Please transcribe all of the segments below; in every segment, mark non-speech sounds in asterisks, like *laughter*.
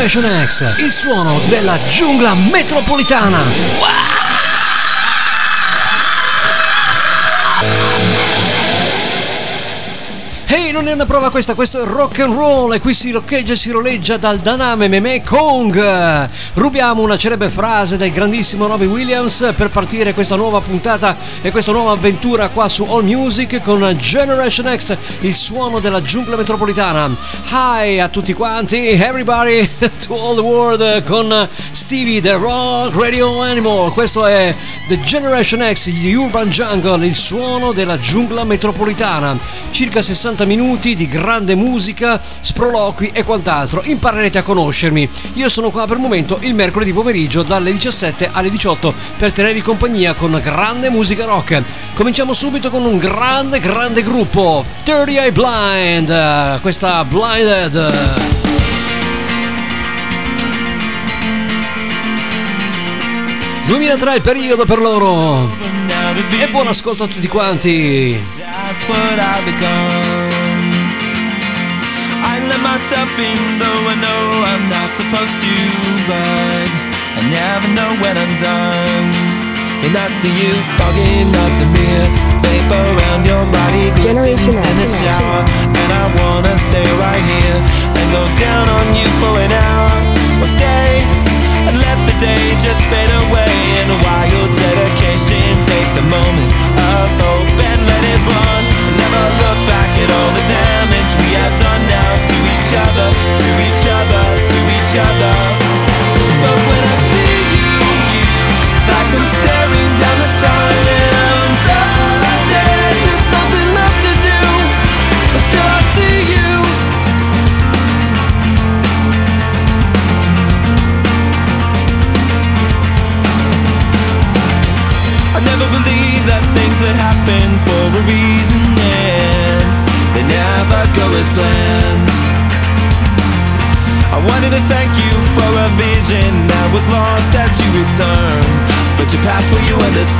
Generation X, il suono della giungla metropolitana. Wow! È una prova questa, questo è rock and roll e qui si roccheggia e si roleggia dal Daname Meme Kong. Rubiamo una celebre frase del grandissimo Robbie Williams per partire questa nuova puntata e questa nuova avventura qua su All Music con Generation X, il suono della giungla metropolitana. Hi a tutti quanti, everybody *laughs* to all the world con Stevie the Rock Radio Animal. Questo è The Generation X, gli Urban Jungle, il suono della giungla metropolitana. Circa 60 60 minuti di grande musica, sproloqui e quant'altro. Imparerete a conoscermi. Io sono qua per il momento il mercoledì pomeriggio dalle 17 alle 18 per tenervi compagnia con grande musica rock. Cominciamo subito con un grande, grande gruppo, 30 Eye Blind. Questa Blinded. 2003 il periodo per loro e buon ascolto a tutti quanti myself in, though I know I'm not supposed to, but I never know when I'm done. And I see you fogging up the mirror, vapor around your body glistens in the shower. And I wanna stay right here and go down on you for an hour. Or stay and let the day just fade away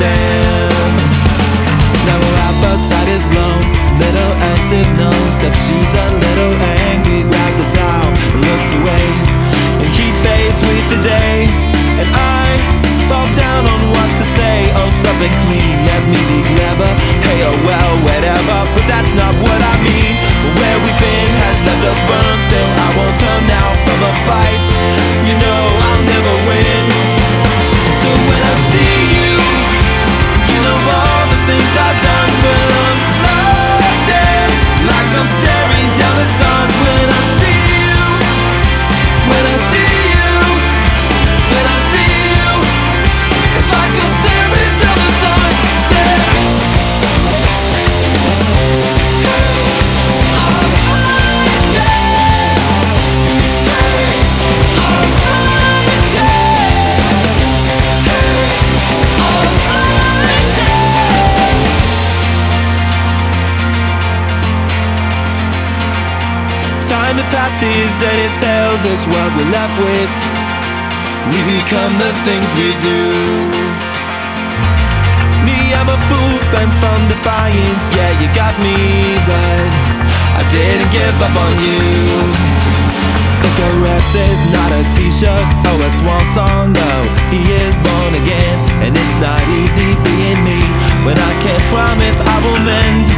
understand. Now her appetite is blown, little else is known, except she's a little And it tells us what we're left with. We become the things we do. Me, I'm a fool, spent from defiance. Yeah, you got me, but I didn't give up on you. Caress is not a t-shirt or a swan song, no He is born again, and it's not easy being me But I can't promise I will mend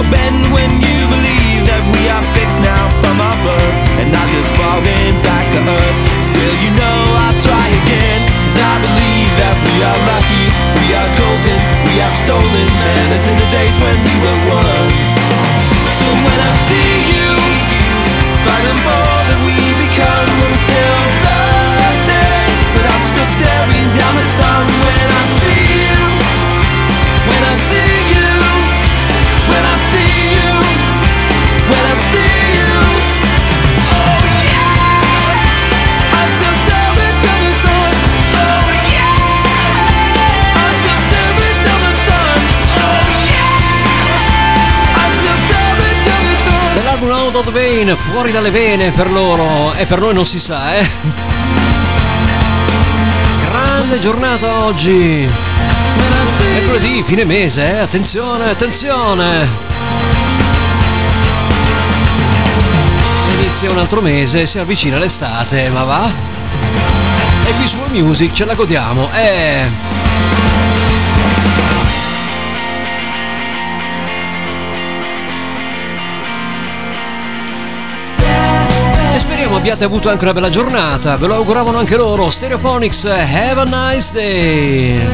Or bend when you believe that we are fixed now from our birth. And not just falling back to earth. Still you know I'll try again. Cause I believe that we are lucky. We are golden, we have stolen manners in the days when we were one. So when I see you Spite and all that we The Vein, fuori dalle vene per loro e per noi non si sa, eh. Grande giornata oggi. Mercoledì, fine mese, eh. Attenzione, attenzione. inizia un altro mese, si avvicina l'estate, ma va? E qui su Music ce la godiamo, eh... abbiate avuto anche una bella giornata, ve lo auguravano anche loro, Stereophonics, have a nice day!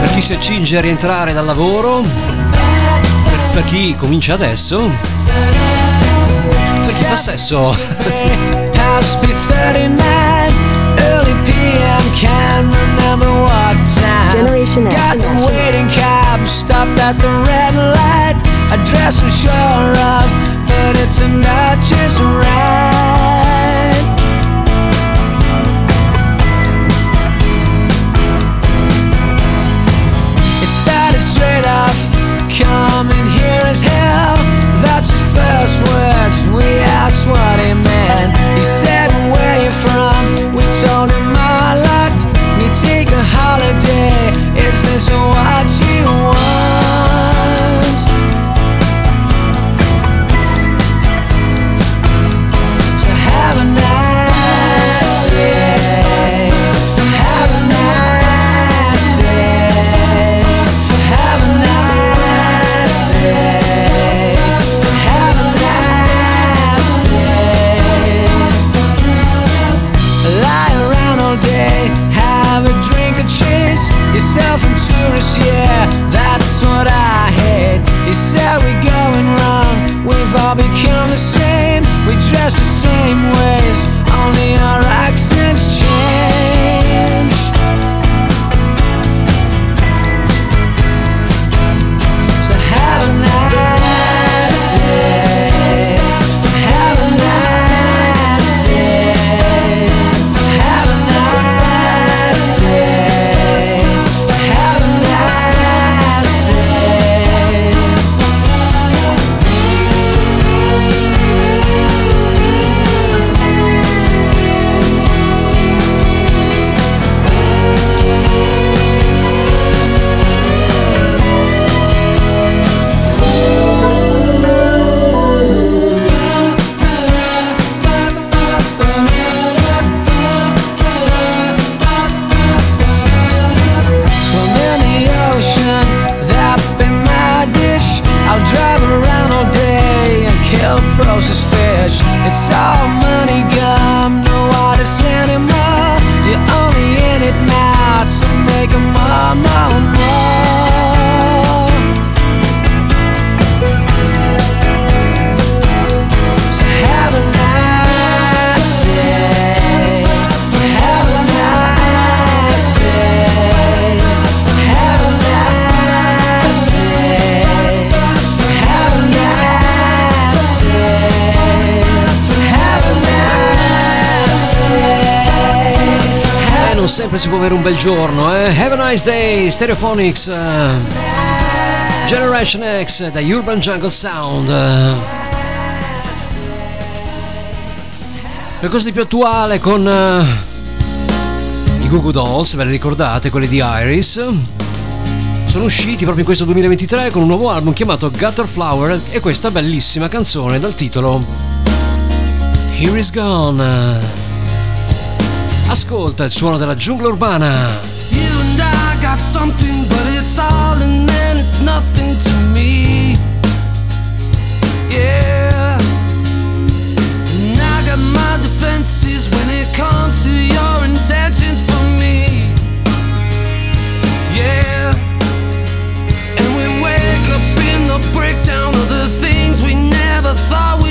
Per chi si accinge a rientrare dal lavoro, per, per chi comincia adesso, per chi fa sesso. Past be 39, early PM, can't remember what time. Generation X. Got the waiting cab, stopped at the red light. Address I'm sure of, but it's not just right. It started straight off, coming here as hell. That's his first words. We asked what he meant. He said, Where you from? We told him a lot. We take a holiday. Is this what you want? Yourself and tourists, yeah, sempre si può avere un bel giorno, eh? Have a nice day, Stereophonics. eh. Generation X da Urban Jungle Sound. Qualcosa di più attuale con eh, i Goo Goo Dolls, ve le ricordate, quelli di Iris? Sono usciti proprio in questo 2023 con un nuovo album chiamato Gutter Flower e questa bellissima canzone dal titolo Here is Gone. Ascolta il suono della giungla urbana. You and I got something, but it's all and then it's nothing to me. Yeah. And I got my defenses when it comes to your intentions for me. Yeah. And we wake up in the breakdown of the things we never thought we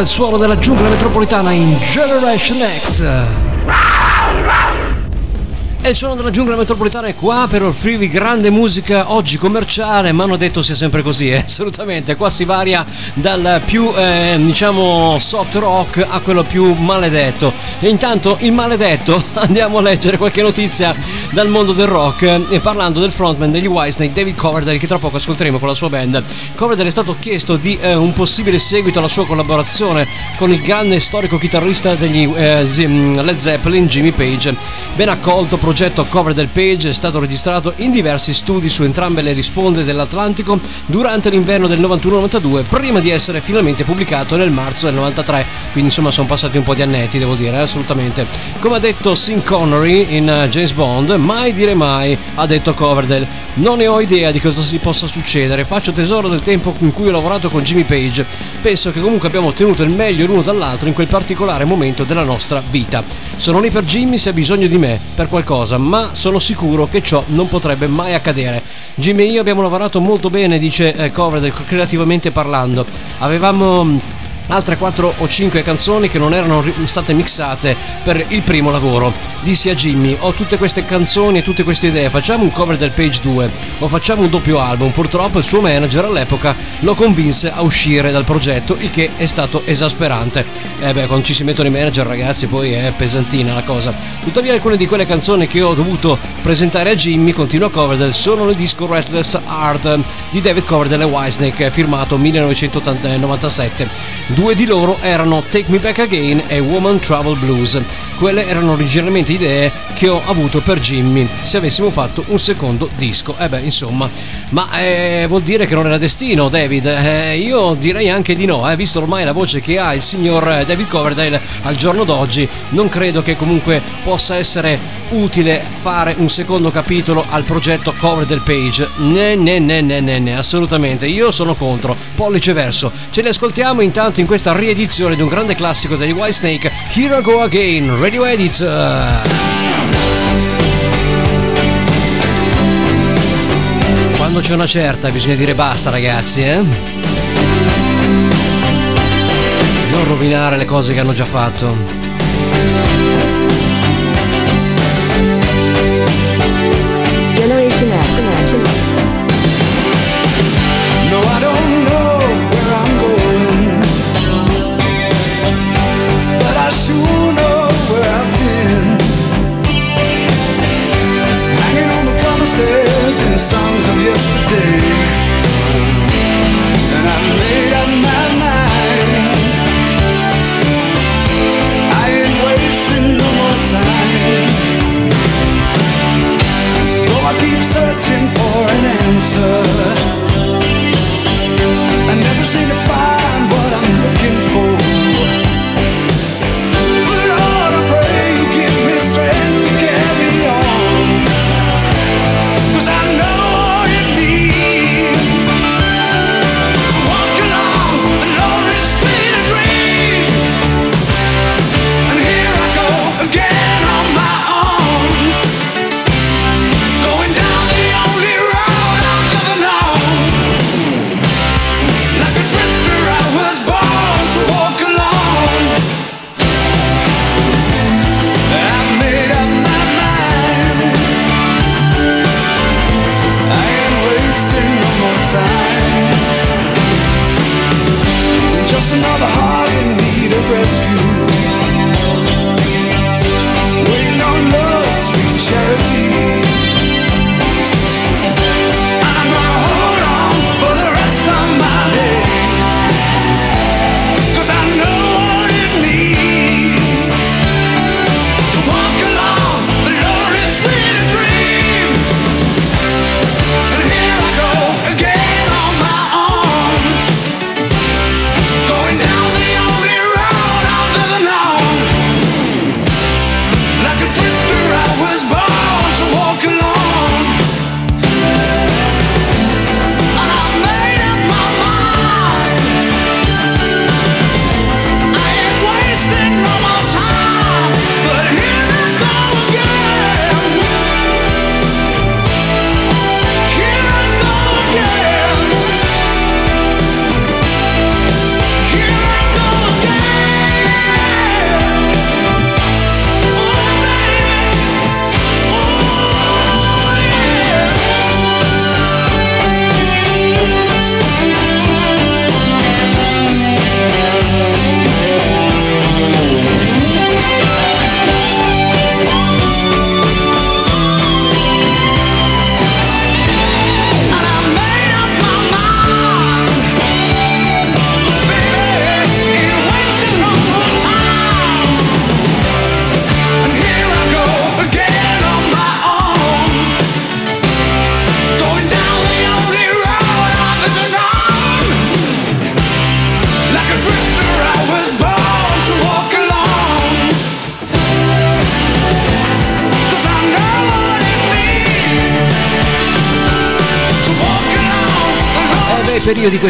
il suono della giungla metropolitana in Generation X. E il suono della giungla metropolitana è qua per offrirvi grande musica oggi commerciale, ma hanno detto sia sempre così, eh? *laughs* assolutamente. Qua si varia dal più eh, diciamo soft rock a quello più maledetto. E intanto il maledetto *laughs* andiamo a leggere qualche notizia dal mondo del rock e parlando del frontman degli Whitesnake, David Coverdale, che tra poco ascolteremo con la sua band. Coverdale è stato chiesto di eh, un possibile seguito alla sua collaborazione con il grande storico chitarrista degli eh, Led Zeppelin, Jimmy Page. Ben accolto, progetto progetto cover del page è stato registrato in diversi studi su entrambe le risponde dell'Atlantico durante l'inverno del 91-92 prima di essere finalmente pubblicato nel marzo del 93 quindi insomma sono passati un po' di annetti devo dire assolutamente. Come ha detto Sean Connery in uh, James Bond mai dire mai ha detto Coverdale. Non ne ho idea di cosa si possa succedere. Faccio tesoro del tempo in cui ho lavorato con Jimmy Page. Penso che comunque abbiamo ottenuto il meglio l'uno dall'altro in quel particolare momento della nostra vita. Sono lì per Jimmy se ha bisogno di me per qualcosa cosa, ma sono sicuro che ciò non potrebbe mai accadere. Jimmy e io abbiamo lavorato molto bene, dice eh, Coverdale, creativamente parlando. Avevamo altre 4 o 5 canzoni che non erano state mixate per il primo lavoro. Dissi a Jimmy: Ho tutte queste canzoni e tutte queste idee, facciamo un cover del Page 2 o facciamo un doppio album. Purtroppo il suo manager all'epoca lo convinse a uscire dal progetto, il che è stato esasperante. E eh beh, quando ci si mettono i manager, ragazzi, poi è pesantina la cosa. Tuttavia, alcune di quelle canzoni che ho dovuto presentare a Jimmy, continua Coverdale, sono nel disco Restless Art di David Coverdale e Wisnake, firmato 1997. Due di loro erano Take Me Back Again e Woman Trouble Blues. Quelle erano originalmente idee che ho avuto per Jimmy se avessimo fatto un secondo disco. E eh beh, insomma, ma eh, vuol dire che non era destino, David? Eh, io direi anche di no, eh, visto ormai la voce che ha il signor David Coverdale al giorno d'oggi, non credo che comunque possa essere utile fare un secondo capitolo al progetto Cover del Page. Ne, ne, ne, ne, ne, ne, assolutamente. Io sono contro. Pollice verso. Ce li ascoltiamo intanto in questa riedizione di un grande classico degli Whitesnake, Here I Go Again, Radio Edit. Quando c'è una certa bisogna dire basta ragazzi, eh? Non rovinare le cose che hanno già fatto.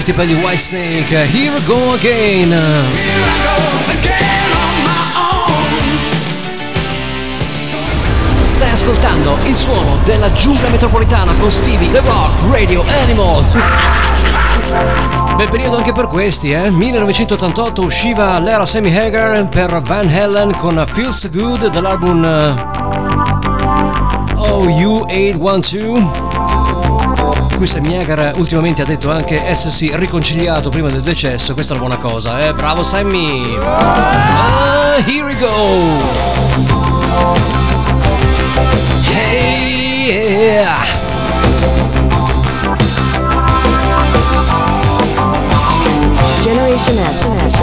Questi per gli Whitesnake. Here we go again. Stai ascoltando il suono della giungla metropolitana con Stevie The Rock Radio Animal. *laughs* Bel periodo anche per questi, eh? 1988 usciva l'era Sammy Hagar per Van Halen con Feels Good dell'album uh, OU812 cui Sammy ultimamente ha detto anche essersi riconciliato prima del decesso, questa è una buona cosa, eh? Bravo Sammy! Ah, here we go! Hey yeah! Generation X.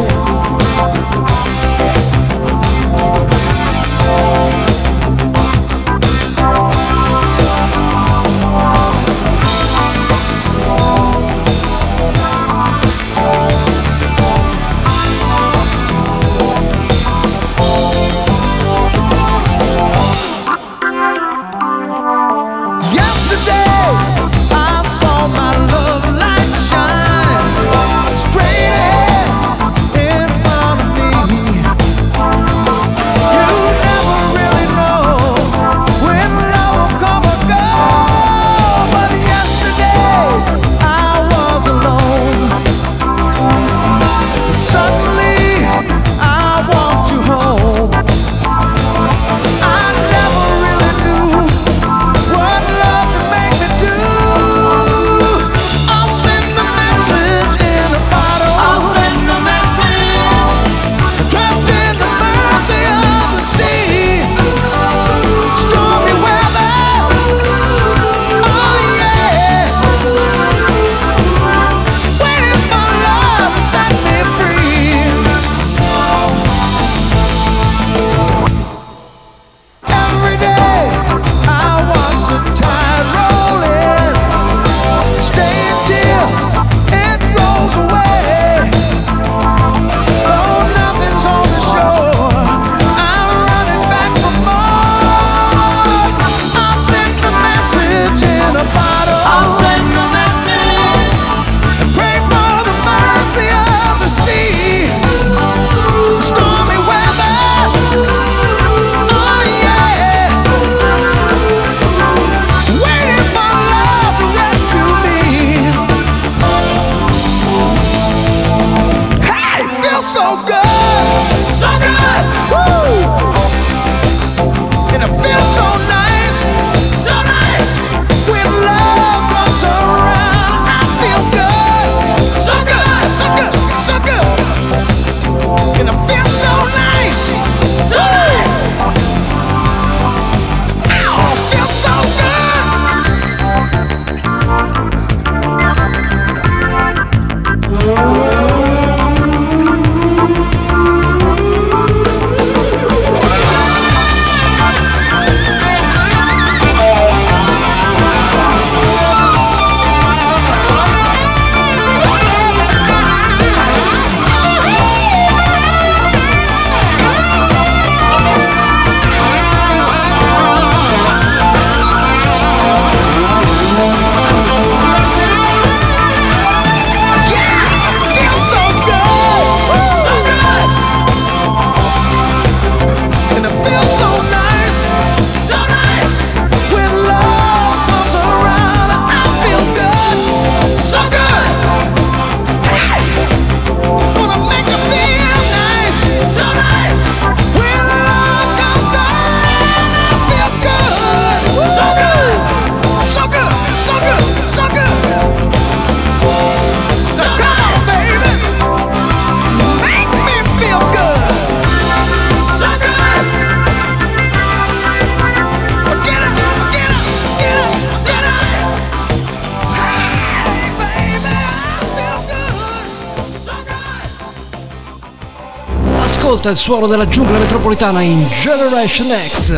ascolta il suono della giungla metropolitana in Generation X.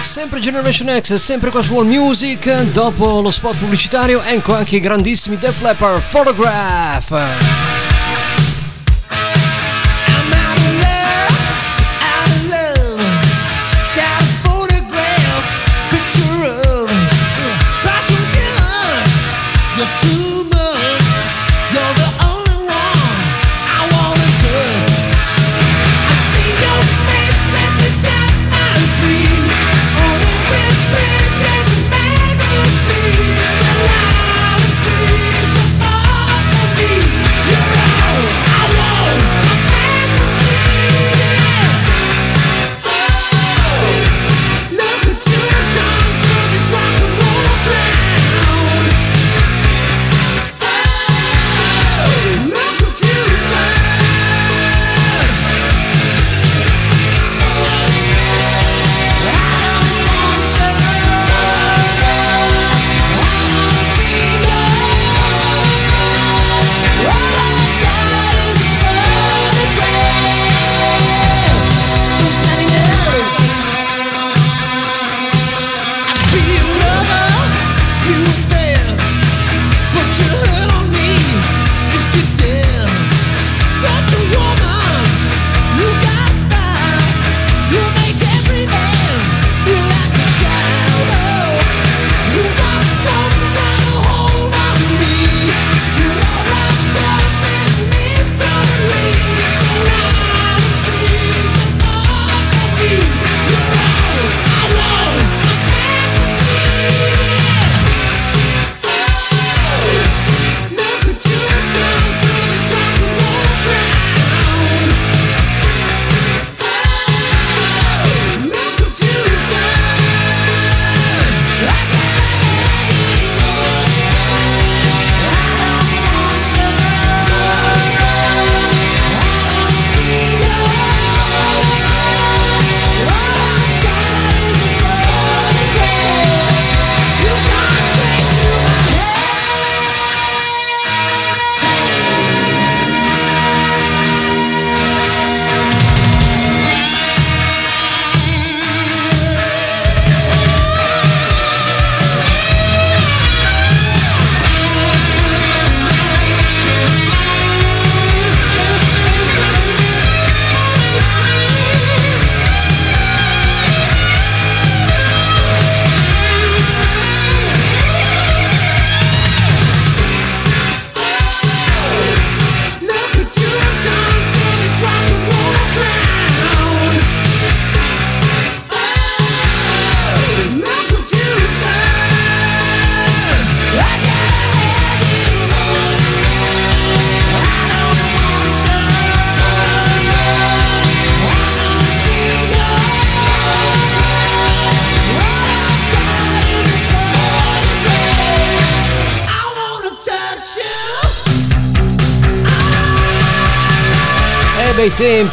Sempre Generation X, sempre qua su All Music. Dopo lo spot pubblicitario, ecco anche i grandissimi Def Leppard Photograph.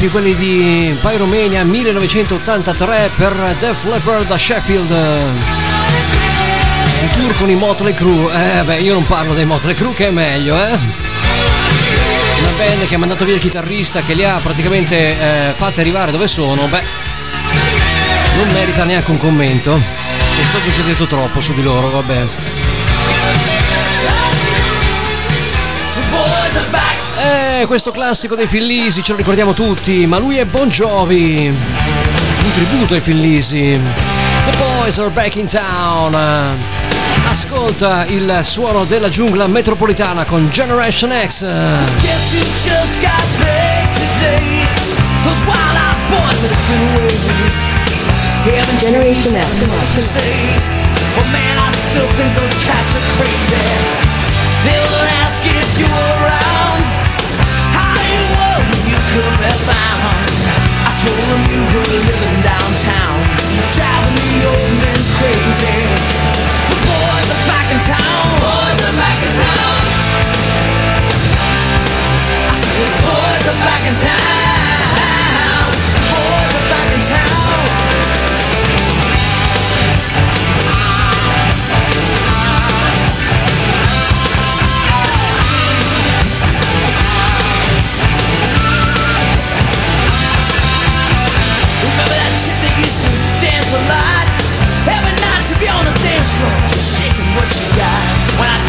Bei tempi quelli di Pyromania 1983 per Def Leppard da Sheffield. Un tour con i Motley Crue. Eh beh, io non parlo dei Motley Crue che è meglio, eh. Una band che ha mandato via il chitarrista, che li ha praticamente eh, fatti arrivare dove sono, beh, non merita neanche un commento. È stato già detto troppo su di loro, vabbè. Eh, questo classico dei Fillisi ce lo ricordiamo tutti, ma lui è Bon Jovi. Un tributo ai Fillisi. The Boys are back in town. Ascolta il suono della giungla metropolitana con Generation X. Guess you just got back today. Those wild eyed boys have been waiting. Generation X. Well, man, I still think those cats are crazy. They were asking if you were around. Could be found. I told them you were living downtown, driving the old men crazy. The boys are back in town. Boys are back in town. I said the boys are back in town. boys are back in town.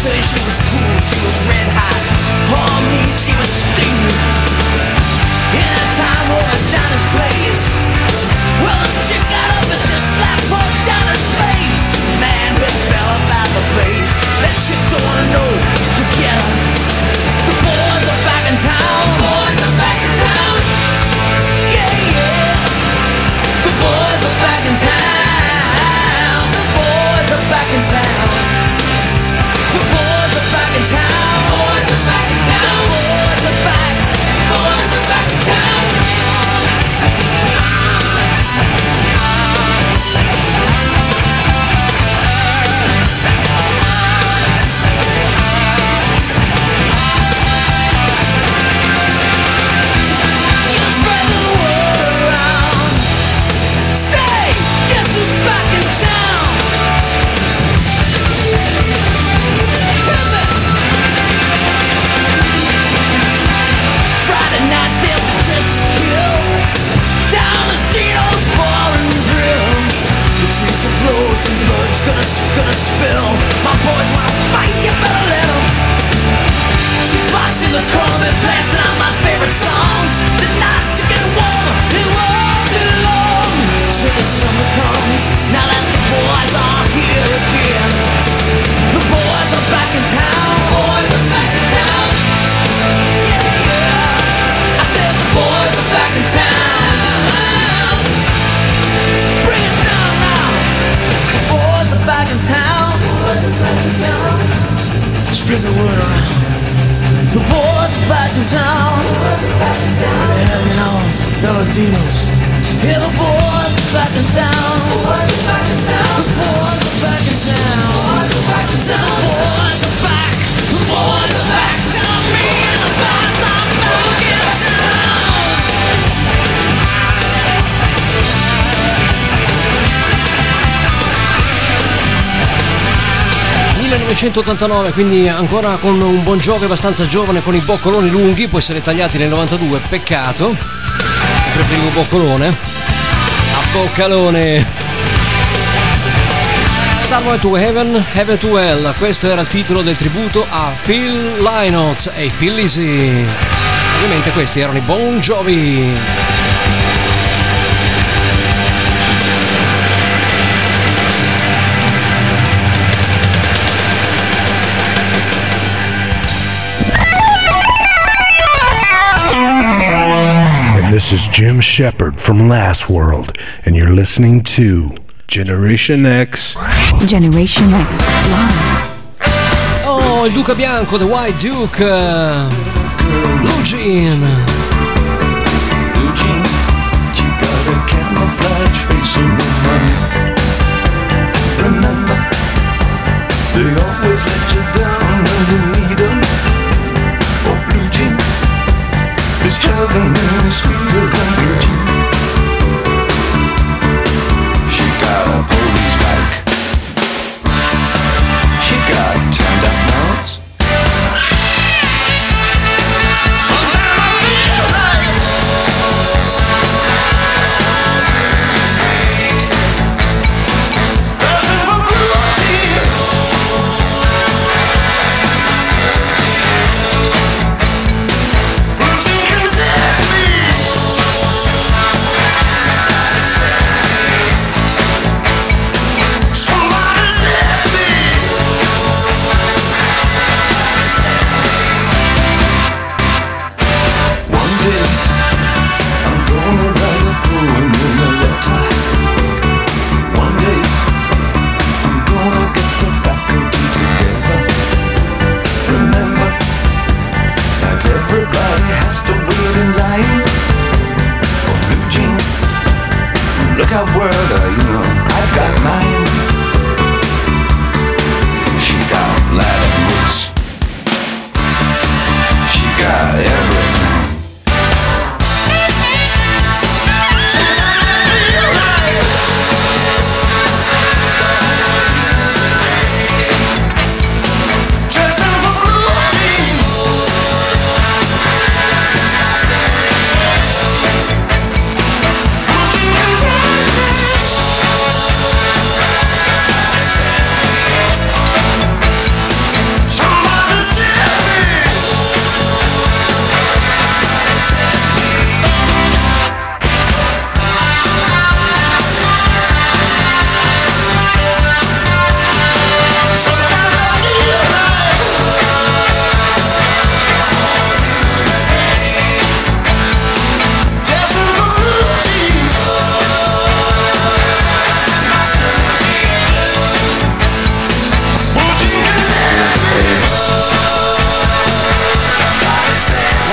You she was cool, she was red hot. Oh, me, she was steaming. In a time over Johnny's place. Well, this chick got up and she slapped poor Johnny's face. Man, we fell about the place. That chick don't wanna know. 1989, quindi ancora con un buon Jovi abbastanza giovane con i boccoloni lunghi, può essere tagliati nel 92, peccato. Preferivo boccolone. A boccalone. Starway to Heaven, Heaven to Hell, questo era il titolo del tributo a Phil Lynott e Phil Lisi. Ovviamente questi erano i Bon Jovi. This is Jim Shepard from Last World, and you're listening to Generation X. Generation X Live. Oh, il Duca Bianco, The White Duke. Uh, Blue Jean. Blue Jean, you got a camouflage face on the money. Remember, they always let you down when you need them. Oh, Blue Jean, is heaven in this Cause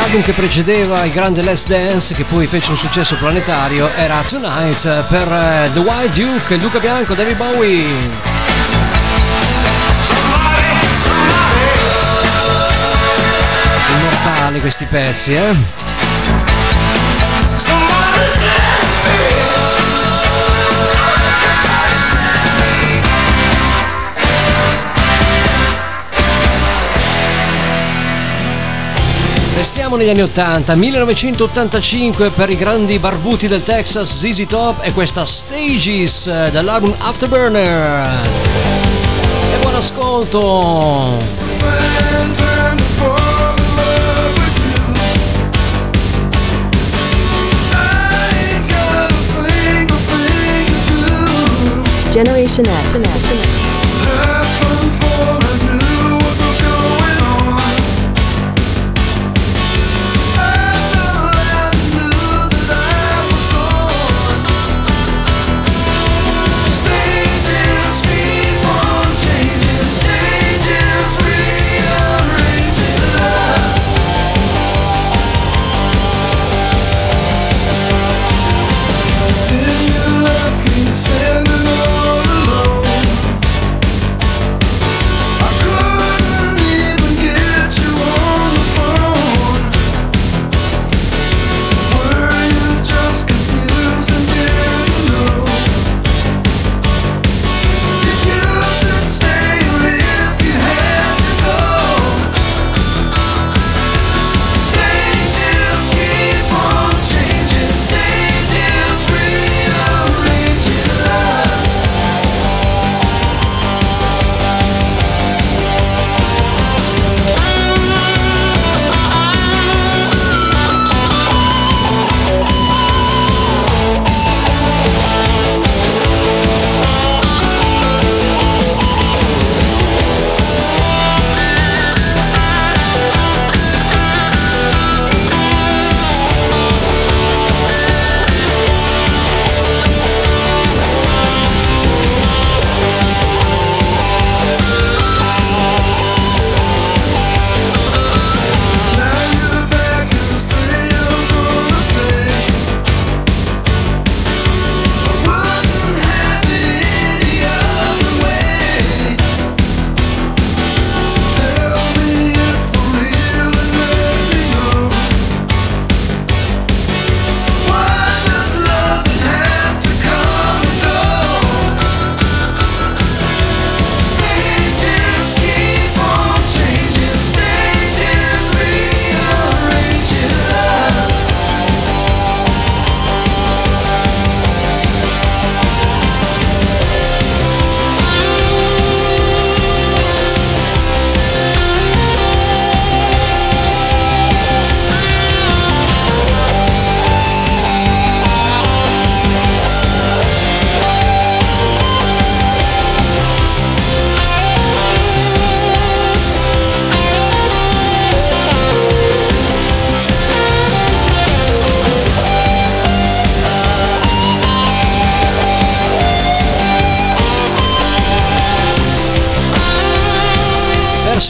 L'album che precedeva il grande Let's Dance, che poi fece un successo planetario, era Tonight per eh, The Wild Duke, Luca Bianco, David Bowie. Immortali questi pezzi, eh? Restiamo negli anni 80, 1985 per i grandi barbuti del Texas, ZZ Top e questa Stages eh, dall'album Afterburner. E buon ascolto! Generation X.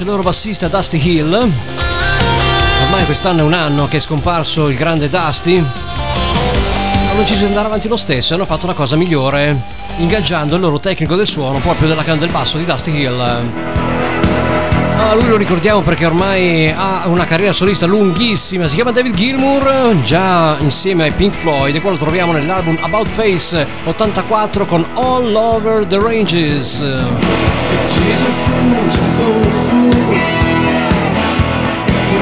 il loro bassista Dusty Hill. Ormai quest'anno è un anno che è scomparso il grande Dusty. Hanno deciso di andare avanti lo stesso e hanno fatto la cosa migliore, ingaggiando il loro tecnico del suono proprio della canna del basso di Dusty Hill. Ah, lui lo ricordiamo perché ormai ha una carriera solista lunghissima, si chiama David Gilmour, già insieme ai Pink Floyd e qua lo troviamo nell'album About Face 84 con All Over the Ranges.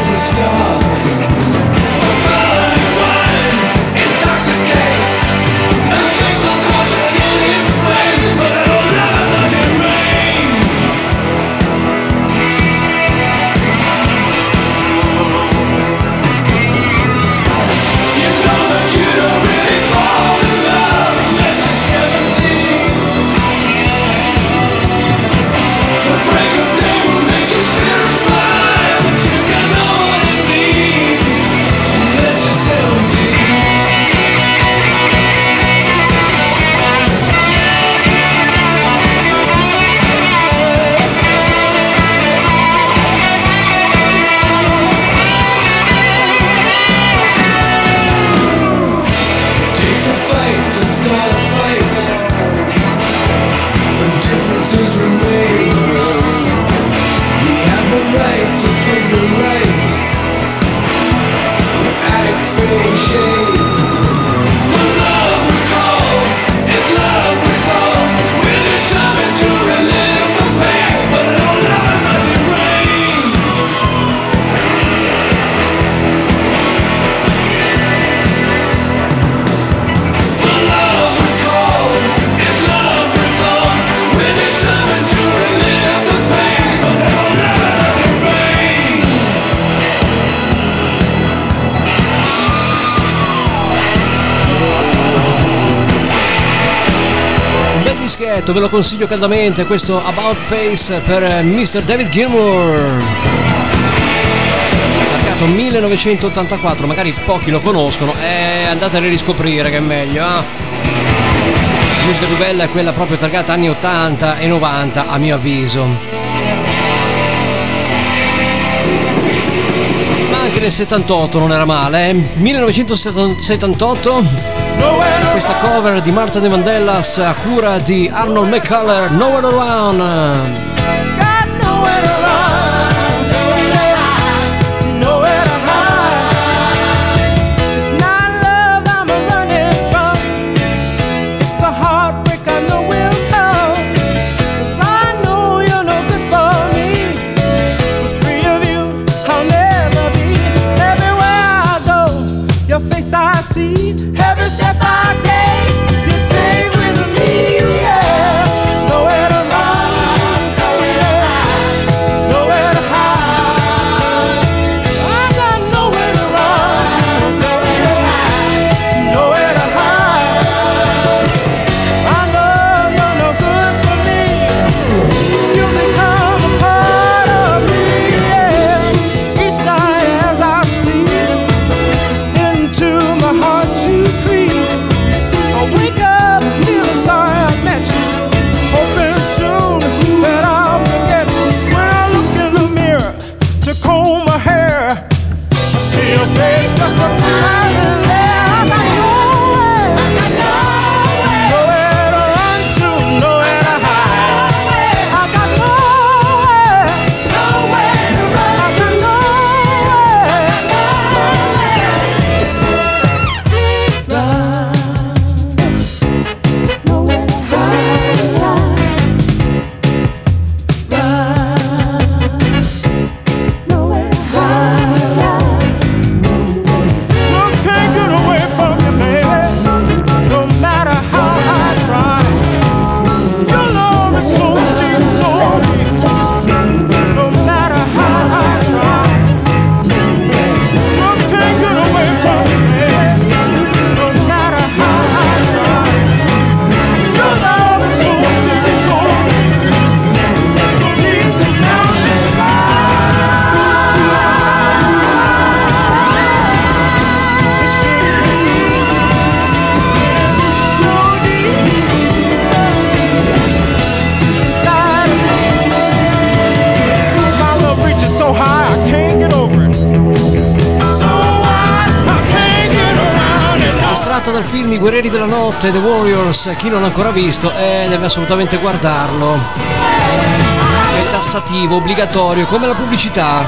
city star. perfetto, ve lo consiglio caldamente questo About Face per eh, Mr. David Gilmour. Targato 1984, magari pochi lo conoscono, eh, andate a riscoprire che è meglio. Eh? musica più bella è quella proprio targata anni 80 e 90 a mio avviso. Ma anche nel 78 non era male, eh? 1978 questa cover di Marta De Vandellas a cura di Arnold McCullough, Nowhere Around. Beatles, chi non l'ha ancora visto eh, deve assolutamente guardarlo. È tassativo, obbligatorio, come la pubblicità.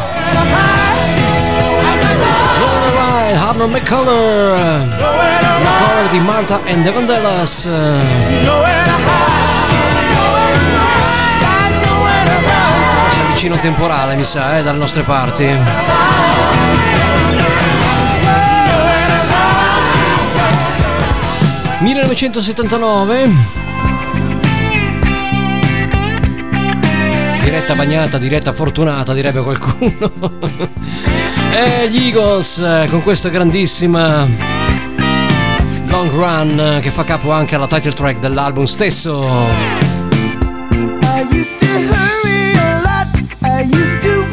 Alright, Arnold McCullough, la cover di Marta and the Vandellas. Si avvicina un temporale, mi sa, eh, dalle nostre parti. 1979. Diretta bagnata, diretta fortunata direbbe qualcuno. *laughs* E eh, gli Eagles eh, con questa grandissima long run eh, che fa capo anche alla title track dell'album stesso. I used to hurry a lot. I used to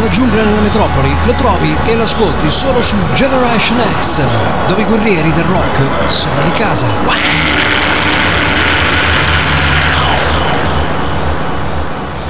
metropoli lo trovi e lo ascolti solo su Generation X, dove i guerrieri del rock sono di casa.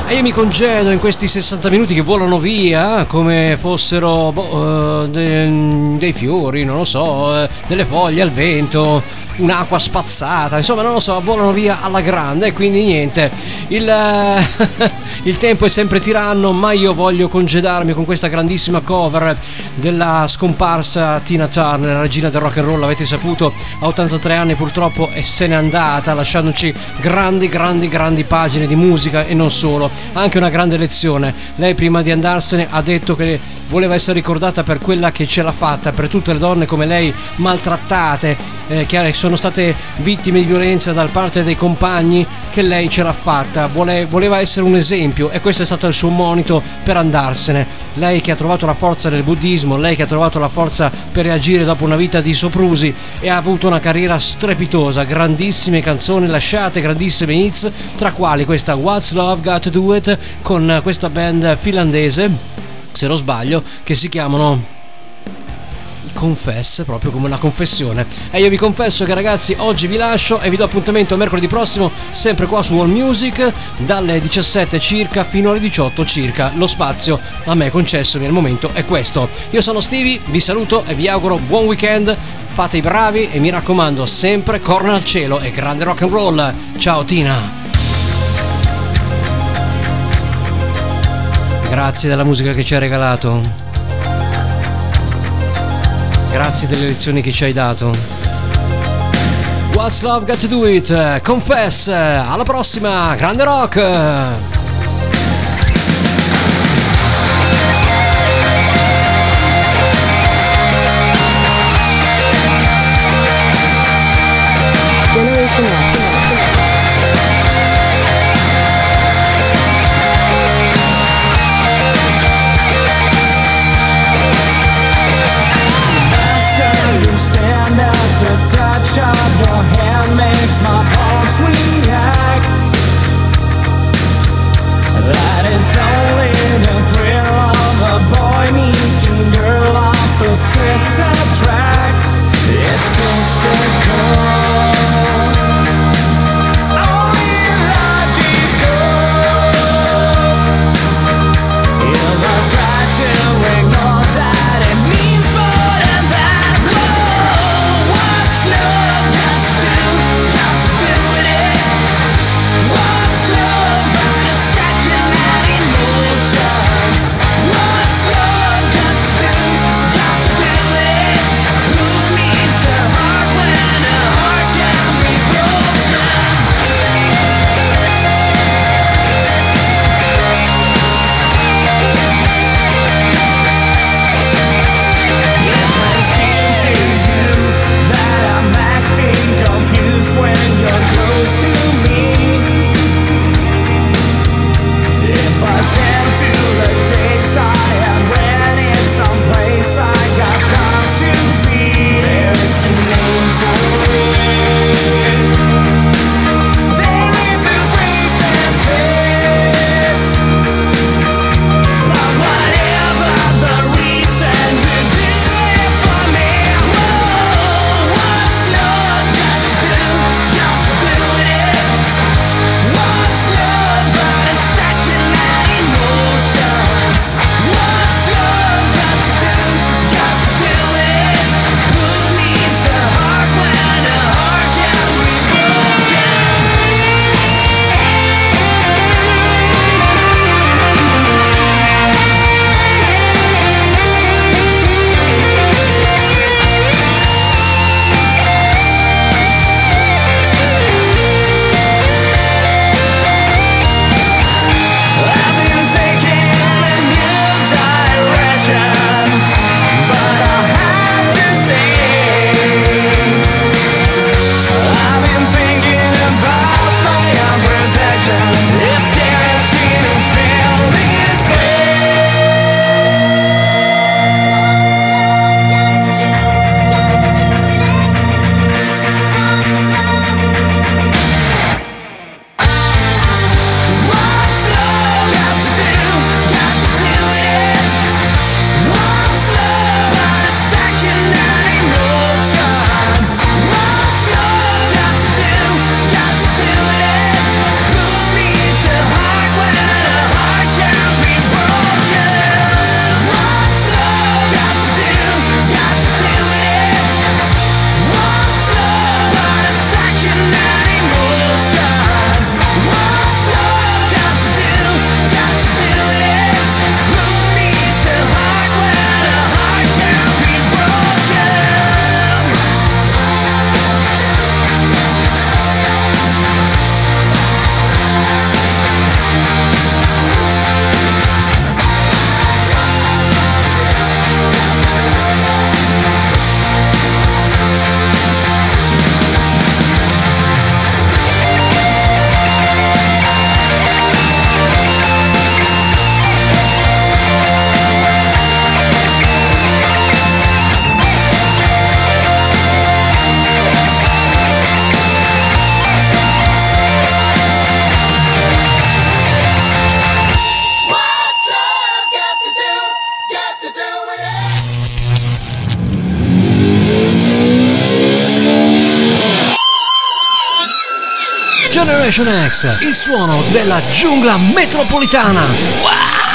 E io mi congedo in questi 60 minuti che volano via come fossero boh, eh, de- dei fiori, non lo so, eh, delle foglie al vento, un'acqua spazzata, insomma non lo so, volano via alla grande e quindi niente, il, eh, *laughs* il tempo è sempre tiranno, ma io voglio congedarmi con questa grandissima cover della scomparsa Tina Turner, la regina del rock and roll, avete saputo, a 83 anni purtroppo e se n'è andata lasciandoci grandi, grandi, grandi pagine di musica e non solo. Anche una grande lezione. Lei prima di andarsene ha detto che voleva essere ricordata per quella che ce l'ha fatta, per tutte le donne come lei maltrattate, eh, che sono state vittime di violenza da parte dei compagni, che lei ce l'ha fatta, Vole, voleva essere un esempio e questo è stato il suo monito per andarsene. Lei che ha trovato la forza nel buddismo, lei che ha trovato la forza per reagire dopo una vita di soprusi e ha avuto una carriera strepitosa, grandissime canzoni lasciate, grandissime hits, tra quali questa What's Love Got to Do It con questa band finlandese, se non sbaglio, che si chiamano Confess, proprio come una confessione. E io vi confesso che ragazzi oggi vi lascio e vi do appuntamento mercoledì prossimo, sempre qua su All Music, dalle 17 circa fino alle 18 circa. Lo spazio a me concessomi al momento è questo. Io sono Stevie, vi saluto e vi auguro buon weekend. Fate i bravi e mi raccomando sempre corna al cielo e grande rock and roll. Ciao Tina! Grazie della musica che ci hai regalato. Grazie delle lezioni che ci hai dato. What's Love Got to Do It? Confess! Alla prossima! Grande rock! Il suono della giungla metropolitana. Wow!